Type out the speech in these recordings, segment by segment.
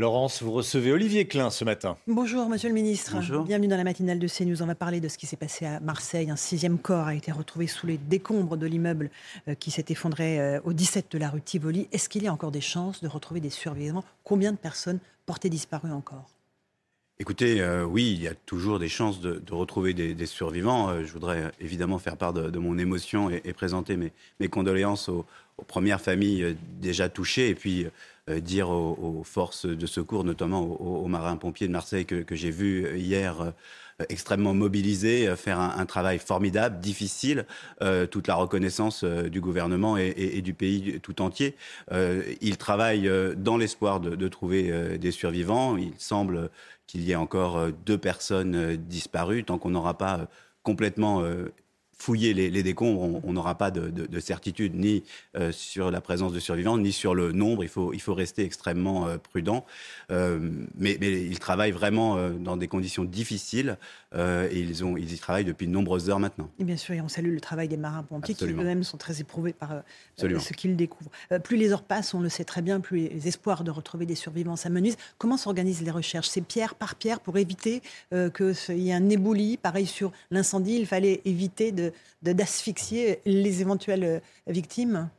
Laurence, vous recevez Olivier Klein ce matin. Bonjour, monsieur le ministre. Bonjour. Bienvenue dans la matinale de CNews. On va parler de ce qui s'est passé à Marseille. Un sixième corps a été retrouvé sous les décombres de l'immeuble euh, qui s'est effondré euh, au 17 de la rue Tivoli. Est-ce qu'il y a encore des chances de retrouver des survivants? Combien de personnes portées disparues encore? Écoutez, euh, oui, il y a toujours des chances de, retrouver des, survivants. je voudrais évidemment faire part de, mon émotion et, présenter mes, condoléances aux, premières familles déjà touchées et puis euh, dire aux, forces de secours, notamment aux, marins-pompiers de Marseille que, j'ai vus hier euh, extrêmement mobilisés, faire un, travail formidable, difficile, euh, toute la reconnaissance du gouvernement et, du pays tout entier. ils travaillent dans l'espoir de, de, trouver des survivants. Il semble qu'il y ait encore deux personnes disparues, tant qu'on n'aura pas complètement fouiller les, décombres, on n'aura pas de, certitude ni euh, sur la présence de survivants, ni sur le nombre. Il faut, il faut rester extrêmement euh, prudent. Euh, mais, mais, ils travaillent vraiment dans des conditions difficiles et ils, ont, ils y travaillent depuis de nombreuses heures maintenant. Et bien sûr, et on salue le travail des marins-pompiers qui eux-mêmes sont très éprouvés par ce qu'ils découvrent. plus les heures passent, on le sait très bien, plus les espoirs de retrouver des survivants s'amenuisent. Comment s'organisent les recherches? C'est pierre par pierre pour éviter qu'il y ait un éboulis. Pareil sur l'incendie, il fallait éviter de d'asphyxier les éventuelles victimes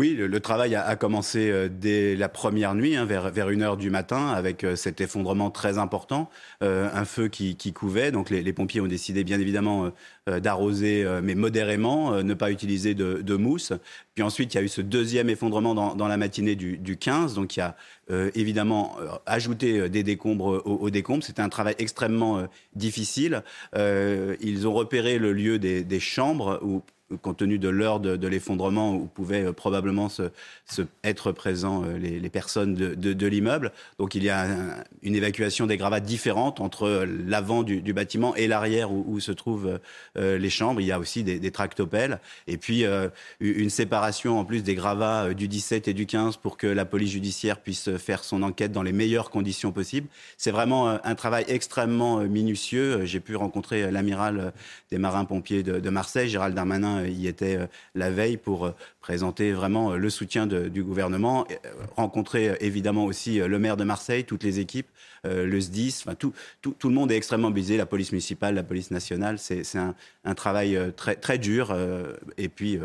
oui, le, travail a, commencé euh, dès la première nuit, hein, vers, vers 1h du matin, avec euh, cet effondrement très important, un feu qui, couvait. Donc les, pompiers ont décidé bien évidemment d'arroser, mais modérément, ne pas utiliser de, mousse. Puis ensuite, il y a eu ce deuxième effondrement dans, la matinée du, 15, donc il y a évidemment ajouté des décombres aux, décombres. C'était un travail extrêmement difficile. ils ont repéré le lieu des, des chambres où compte tenu de l'heure de, l'effondrement où pouvaient euh, probablement se, être présents euh, les, personnes de, l'immeuble. Donc il y a une évacuation des gravats différente entre l'avant du, bâtiment et l'arrière où, se trouvent euh, les chambres. Il y a aussi des, tractopelles et puis une séparation en plus des gravats du 17 et du 15 pour que la police judiciaire puisse faire son enquête dans les meilleures conditions possibles. C'est vraiment un travail extrêmement minutieux. J'ai pu rencontrer l'amiral des marins-pompiers de, de Marseille, Gérald Darmanin euh, y était euh, la veille pour euh, présenter vraiment le soutien du gouvernement, rencontrer évidemment aussi le maire de Marseille, toutes les équipes, le SDIS, enfin, tout, tout, le monde est extrêmement busy, la police municipale, la police nationale. C'est un, un, travail très, très dur. et puis,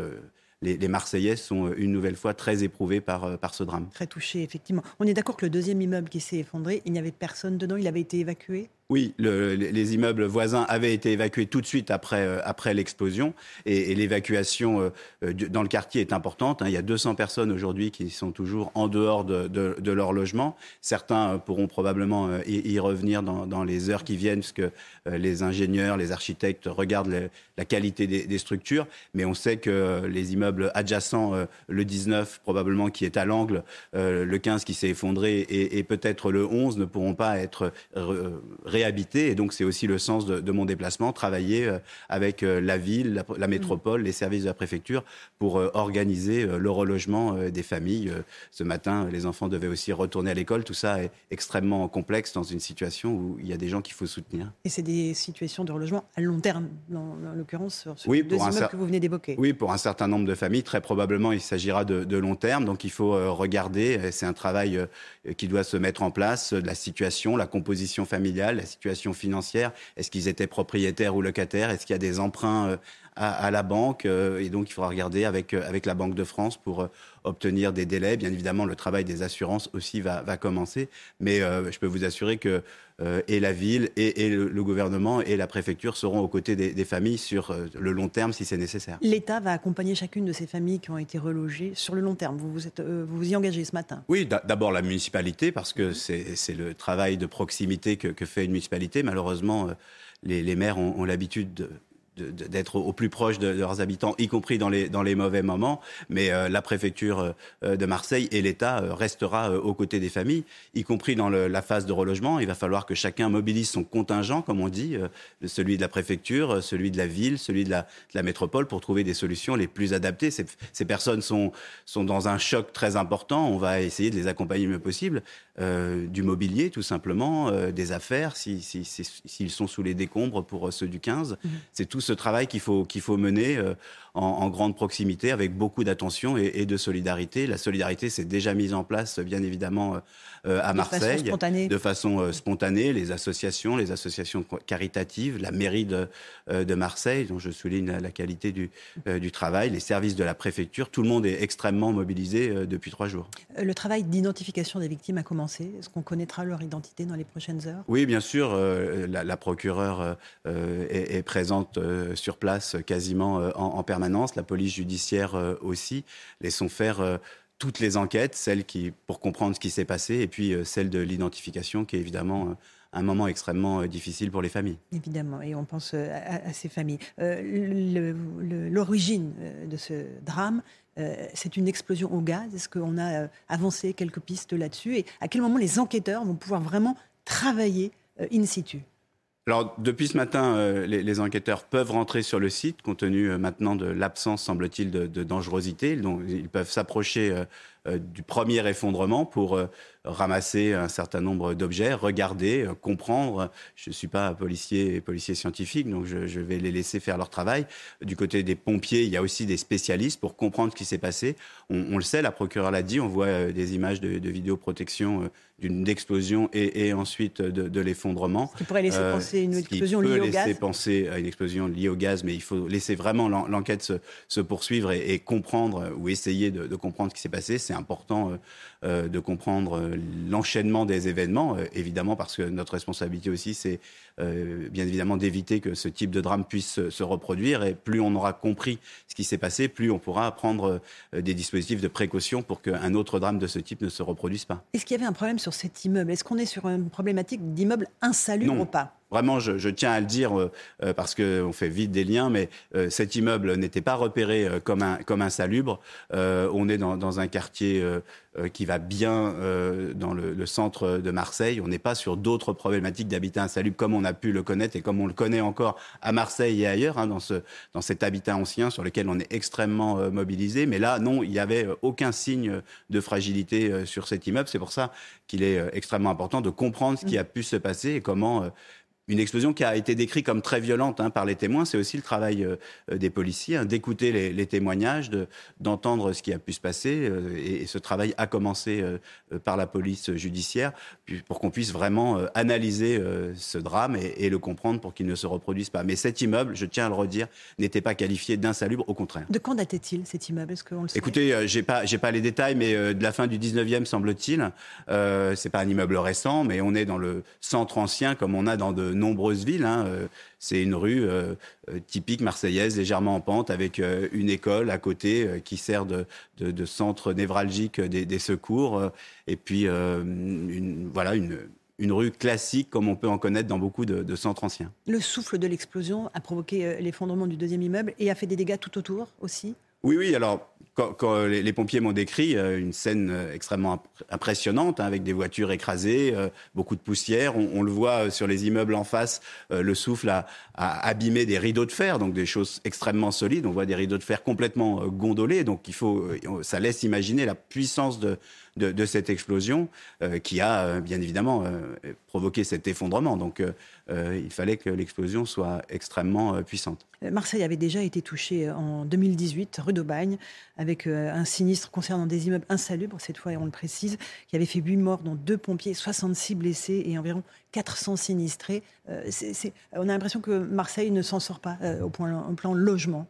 les, les, Marseillais sont une nouvelle fois très éprouvés par, par ce drame. Très touchés, effectivement. On est d'accord que le deuxième immeuble qui s'est effondré, il n'y avait personne dedans, il avait été évacué? Oui, les immeubles voisins avaient été évacués tout de suite après, euh, après l'explosion et, l'évacuation euh, euh, dans le quartier est importante. Hein. Il y a 200 personnes aujourd'hui qui sont toujours en dehors de, leur logement. Certains pourront probablement y, revenir dans, les heures qui viennent parce que les ingénieurs, les architectes regardent la qualité des, structures. Mais on sait que les immeubles adjacents, le 19 probablement qui est à l'angle, le 15 qui s'est effondré et, et peut-être le 11 ne pourront pas être réhabiter. Et donc, c'est aussi le sens de, mon déplacement, travailler euh, avec euh, la ville, la, métropole, les services de la préfecture pour euh, organiser le relogement des familles. Ce matin, les enfants devaient aussi retourner à l'école. Tout ça est extrêmement complexe dans une situation où il y a des gens qu'il faut soutenir. Et c'est des situations de relogement à long terme, dans, l'occurrence, sur ce oui, deux immeubles que vous venez d'évoquer. Oui, pour un certain nombre de familles, très probablement, il s'agira de, de, long terme. Donc, il faut regarder. C'est un travail qui doit se mettre en place, la situation, la composition familiale, situation financière. Est-ce qu'ils étaient propriétaires ou locataires? Est-ce qu'il y a des emprunts euh, à, la banque euh, Et donc, il faudra regarder avec, euh, avec la Banque de France pour obtenir des délais. Bien évidemment, le travail des assurances aussi va, va commencer. Mais je peux vous assurer que et la ville et, le, gouvernement et la préfecture seront aux côtés des, familles sur le long terme si c'est nécessaire. L'État va accompagner chacune de ces familles qui ont été relogées sur le long terme. Vous vous, êtes, vous, y engagez ce matin Oui, d'abord la municipalité parce que c'est le travail de proximité que, que fait une municipalité. Malheureusement, les, les maires ont, ont l'habitude de d'être au plus proche de, leurs habitants, y compris dans les, dans les mauvais moments. Mais euh, la préfecture euh, de Marseille et l'État euh, restera aux côtés des familles, y compris dans la phase de relogement. Il va falloir que chacun mobilise son contingent, comme on dit, celui de la préfecture, celui de la ville, celui de la, de la métropole, pour trouver des solutions les plus adaptées. Ces, ces, personnes sont, sont dans un choc très important. On va essayer de les accompagner le mieux possible. du mobilier, tout simplement, des affaires, s'ils si, si, sont sous les décombres pour ceux du 15. Mmh. C'est tout ce travail qu'il faut, qu'il faut mener en, grande proximité, avec beaucoup d'attention et, de solidarité. La solidarité s'est déjà mise en place, bien évidemment, euh, à Marseille, de façon euh, spontanée. Les associations, les associations caritatives, la mairie de, euh, de Marseille, dont je souligne la, qualité du, du, travail, les services de la préfecture, tout le monde est extrêmement mobilisé depuis trois jours. Le travail d'identification des victimes a commencé. Est-ce qu'on connaîtra leur identité dans les prochaines heures? Oui, bien sûr. La, la, procureure est, est, présente sur place quasiment en, en permanence la police judiciaire euh, aussi. Laissons faire euh, toutes les enquêtes, celles qui, pour comprendre ce qui s'est passé, et puis euh, celle de l'identification, qui est évidemment un moment extrêmement difficile pour les familles. Évidemment, et on pense à, ces familles. L'origine de ce drame, c'est une explosion au gaz. Est-ce qu'on a avancé quelques pistes là-dessus? Et à quel moment les enquêteurs vont pouvoir vraiment travailler in situ? Alors, depuis ce matin, euh, les, enquêteurs peuvent rentrer sur le site, compte tenu euh, maintenant de l'absence, semble-t-il, de, de, dangerosité. Donc, ils peuvent s'approcher euh, du premier effondrement pour euh, ramasser un certain nombre d'objets, regarder, euh, comprendre. Je ne suis pas policier et policier scientifique, donc je, vais les laisser faire leur travail. Du côté des pompiers, il y a aussi des spécialistes pour comprendre ce qui s'est passé. On, le sait, la procureure l'a dit, on voit des images de, vidéoprotection d'une explosion et, ensuite de, l'effondrement. Ce qui pourrait laisser penser une explosion liée au gaz. laisser penser à une explosion liée au gaz, mais il faut laisser vraiment l'enquête se, poursuivre et, comprendre ou essayer de, de comprendre ce qui s'est passé. C'est important euh, euh, de comprendre euh, l'enchaînement des événements, évidemment, parce que notre responsabilité aussi, c'est bien évidemment d'éviter que ce type de drame puisse se reproduire. Et plus on aura compris ce qui s'est passé, plus on pourra prendre des dispositifs de précaution pour qu'un autre drame de ce type ne se reproduise pas. Est-ce qu'il y avait un problème sur cet immeuble? Est-ce qu'on est sur une problématique d'immeuble insalubre ou pas? Vraiment, je, tiens à le dire euh, euh, parce qu'on fait vite des liens, mais euh, cet immeuble n'était pas repéré comme, un, comme insalubre. on est dans, un quartier qui va bien dans le, centre de Marseille. On n'est pas sur d'autres problématiques d'habitat insalubre comme on a pu le connaître et comme on le connaît encore à Marseille et ailleurs, hein, dans, ce, dans cet habitat ancien sur lequel on est extrêmement mobilisé. Mais là, non, il n'y avait aucun signe de fragilité sur cet immeuble. C'est pour ça qu'il est extrêmement important de comprendre ce qui a pu se passer et comment une explosion qui a été décrite comme très violente hein, par les témoins. C'est aussi le travail euh, euh, des policiers, hein, d'écouter les, témoignages, d'entendre ce qui a pu se passer. Euh, et, ce travail a commencé par la police judiciaire pour qu'on puisse vraiment analyser ce drame et, le comprendre pour qu'il ne se reproduise pas. Mais cet immeuble, je tiens à le redire, n'était pas qualifié d'insalubre, au contraire. De quand datait-il cet immeuble? Est-ce qu'on le sait? Écoutez, j'ai pas, j'ai pas les détails, mais de la fin du 19e semble-t-il. c'est pas un immeuble récent, mais on est dans le centre ancien comme on a dans de nombreuses villes. Hein, euh, c'est une rue euh, euh, typique marseillaise, légèrement en pente, avec une école à côté qui sert de, centre névralgique des, secours. et puis, une, voilà, une, une rue classique comme on peut en connaître dans beaucoup de, centres anciens. Le souffle de l'explosion a provoqué l'effondrement du deuxième immeuble et a fait des dégâts tout autour aussi? Oui, oui. Alors, quand, les, pompiers m'ont décrit euh, une scène euh, extrêmement impressionnante, hein, avec des voitures écrasées, euh, beaucoup de poussière. On, le voit sur les immeubles en face, le souffle a, abîmé des rideaux de fer, donc des choses extrêmement solides. On voit des rideaux de fer complètement gondolés, donc il faut, ça laisse imaginer la puissance de, de, cette explosion euh, qui a euh, bien évidemment euh, provoqué cet effondrement. Donc il fallait que l'explosion soit extrêmement puissante. Marseille avait déjà été touchée en 2018, rue d'Aubagne, avec un sinistre concernant des immeubles insalubres, cette fois, on le précise, qui avait fait 8 morts, dont 2 pompiers, 66 blessés et environ 400 sinistrés. on a l'impression que Marseille ne s'en sort pas au, point, au plan logement.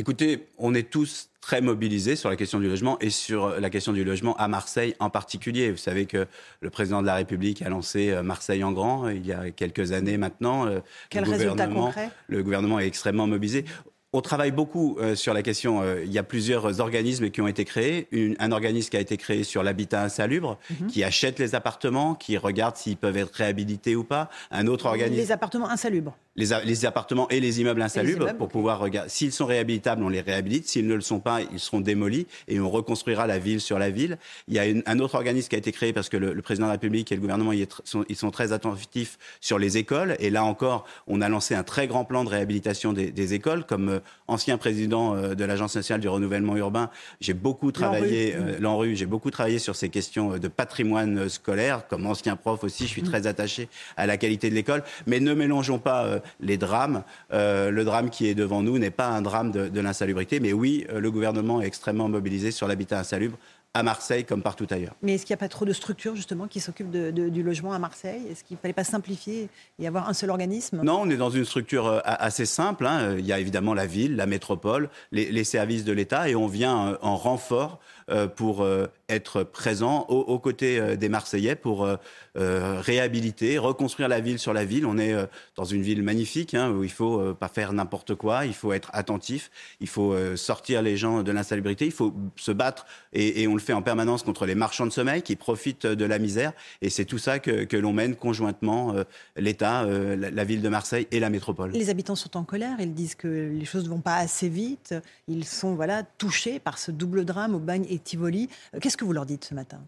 Écoutez, on est tous très mobilisés sur la question du logement et sur la question du logement à Marseille en particulier. Vous savez que le président de la République a lancé euh, Marseille en grand euh, il y a quelques années maintenant. Euh, Quel résultat concret? Le gouvernement est extrêmement mobilisé. On travaille beaucoup sur la question. il y a plusieurs organismes qui ont été créés. un organisme qui a été créé sur l'habitat insalubre, mhm. qui achète les appartements, qui regarde s'ils peuvent être réhabilités ou pas. Un autre organisme. Les appartements insalubres les, appartements et les immeubles insalubres pour pouvoir regarder. S'ils sont réhabilitables, on les réhabilite. S'ils ne le sont pas, ils seront démolis et on reconstruira la ville sur la ville. Il y a un autre organisme qui a été créé parce que le, président de la République et le gouvernement ils sont, ils sont, très attentifs sur les écoles. Et là encore, on a lancé un très grand plan de réhabilitation des, écoles, comme comme ancien président de l'Agence nationale du renouvellement urbain, j'ai beaucoup travaillé, l'ANRU, j'ai beaucoup travaillé sur ces questions de patrimoine scolaire. Comme ancien prof aussi, je suis très attaché à la qualité de l'école. Mais ne mélangeons pas les drames. le drame qui est devant nous n'est pas un drame de, de l'insalubrité, mais oui, le gouvernement est extrêmement mobilisé sur l'habitat insalubre à Marseille comme partout ailleurs. Mais est-ce qu'il n'y a pas trop de structures justement qui s'occupent du logement à Marseille? Est-ce qu'il ne fallait pas simplifier et avoir un seul organisme? Non, on est dans une structure euh, assez simple. Hein. Il y a évidemment la ville, la métropole, les, services de l'État et on vient euh, en renfort euh, pour être présent aux, côtés des Marseillais pour réhabiliter, reconstruire la ville sur la ville. On est dans une ville magnifique hein, où il faut pas faire n'importe quoi, il faut être attentif, il faut sortir les gens de l'insalubrité, il faut se battre et, et on le fait en permanence contre les marchands de sommeil qui profitent de la misère. Et c'est tout ça que, l'on mène conjointement, euh, l'État, euh, la, ville de Marseille et la métropole. Les habitants sont en colère, ils disent que les choses ne vont pas assez vite, ils sont voilà, touchés par ce double drame au bagne et Tivoli. Euh, qu'est-ce que vous leur dites ce matin?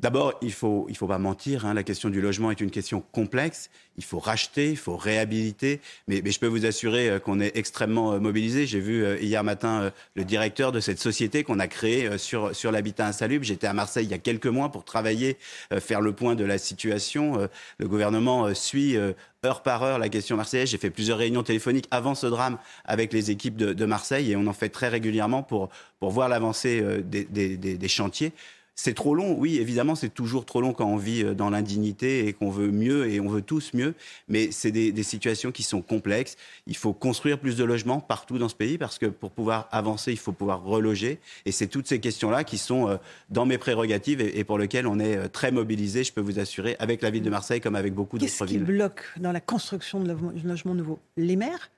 D'abord, il ne faut, il faut pas mentir, hein, la question du logement est une question complexe. Il faut racheter, il faut réhabiliter, mais, mais je peux vous assurer euh, qu'on est extrêmement euh, mobilisé. J'ai vu euh, hier matin le directeur de cette société qu'on a créée sur, sur l'habitat insalubre. J'étais à Marseille il y a quelques mois pour travailler, faire le point de la situation. Le gouvernement suit heure par heure la question marseillaise. J'ai fait plusieurs réunions téléphoniques avant ce drame avec les équipes de, de Marseille et on en fait très régulièrement pour, pour voir l'avancée des, des, des chantiers. C'est trop long, oui, évidemment, c'est toujours trop long quand on vit euh, dans l'indignité et qu'on veut mieux et on veut tous mieux, mais c'est des, situations qui sont complexes. Il faut construire plus de logements partout dans ce pays parce que pour pouvoir avancer, il faut pouvoir reloger. Et c'est toutes ces questions-là qui sont euh, dans mes prérogatives et, pour lesquelles on est euh, très mobilisé, je peux vous assurer, avec la ville de Marseille comme avec beaucoup d'autres villes. Qu'est-ce qui bloque dans la construction de logements nouveaux? Les maires?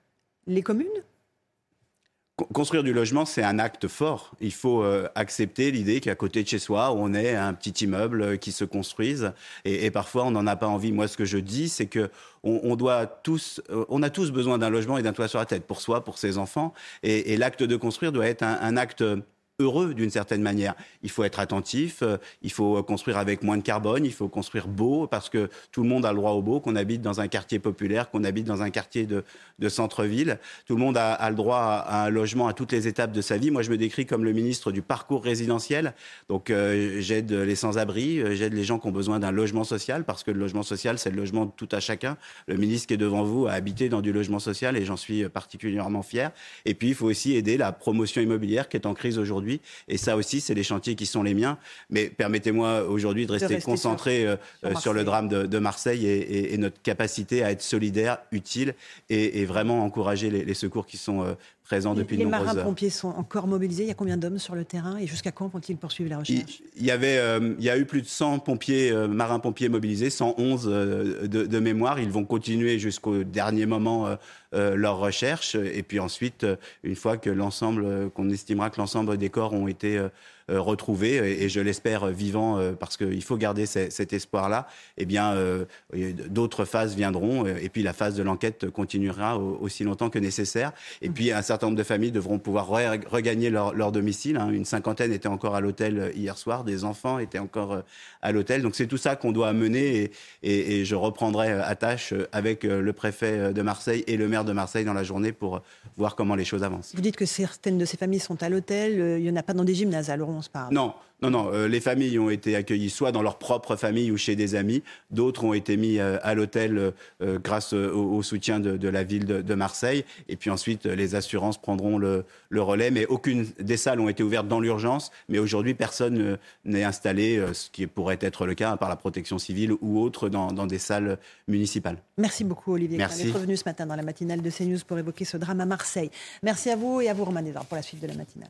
Les communes? Construire du logement, c'est un acte fort. Il faut euh, accepter l'idée qu'à côté de chez soi, on ait un petit immeuble euh, qui se construise. Et, parfois, on n'en a pas envie. Moi, ce que je dis, c'est que on, doit tous, euh, on a tous besoin d'un logement et d'un toit sur la tête pour soi, pour ses enfants. Et, l'acte de construire doit être un acte heureux d'une certaine manière. Il faut être attentif, euh, il faut construire avec moins de carbone, il faut construire beau parce que tout le monde a le droit au beau, qu'on habite dans un quartier populaire, qu'on habite dans un quartier de, centre-ville. Tout le monde a, le droit à, un logement à toutes les étapes de sa vie. Moi, je me décris comme le ministre du parcours résidentiel. Donc, euh, j'aide les sans-abri, euh, j'aide les gens qui ont besoin d'un logement social parce que le logement social, c'est le logement de tout à chacun. Le ministre qui est devant vous a habité dans du logement social et j'en suis particulièrement fier. Et puis, il faut aussi aider la promotion immobilière qui est en crise aujourd'hui et ça aussi, c'est les chantiers qui sont les miens. Mais permettez-moi aujourd'hui de rester, concentré sur, euh, sur, le drame de, Marseille et, notre capacité à être solidaire, utile et, vraiment encourager les, secours qui sont euh, présents depuis les de nombreuses heures. Les marins-pompiers sont encore mobilisés. Il y a combien d'hommes sur le terrain et jusqu'à quand vont-ils poursuivre la recherche il, y avait, euh, il y a eu plus de 100 pompiers, marins-pompiers mobilisés, 111 de, de, mémoire. Ils vont continuer jusqu'au dernier moment euh, leur recherche. Et puis ensuite, euh, une fois que l'ensemble, euh, qu'on estimera que l'ensemble des corps ont été euh, retrouvés, et, je l'espère vivant, euh, parce qu'il faut garder cet espoir-là, eh bien, euh, d'autres phases viendront, et puis la phase de l'enquête continuera aussi longtemps que nécessaire. Et puis, un certain nombre de familles devront pouvoir regagner leur, domicile. Hein. Une cinquantaine était encore à l'hôtel hier soir, des enfants étaient encore à l'hôtel. Donc, c'est tout ça qu'on doit mener, et, et, je reprendrai à tâche avec le préfet de Marseille et le maire de Marseille dans la journée pour voir comment les choses avancent. Vous dites que certaines de ces familles sont à l'hôtel, il n'y en a pas dans des gymnases, non, non, non. Euh, les familles ont été accueillies soit dans leur propre famille ou chez des amis. D'autres ont été mis euh, à l'hôtel euh, grâce au, soutien de, la ville de, Marseille. Et puis ensuite, les assurances prendront le, relais. Mais aucune des salles ont été ouvertes dans l'urgence. Mais aujourd'hui, personne n'est installé, ce qui pourrait être le cas par la protection civile ou autre, dans, des salles municipales. Merci beaucoup, Olivier. D'être revenu ce matin dans la matinale de CNews pour évoquer ce drame à Marseille. Merci à vous et à vous, Romain pour la suite de la matinale.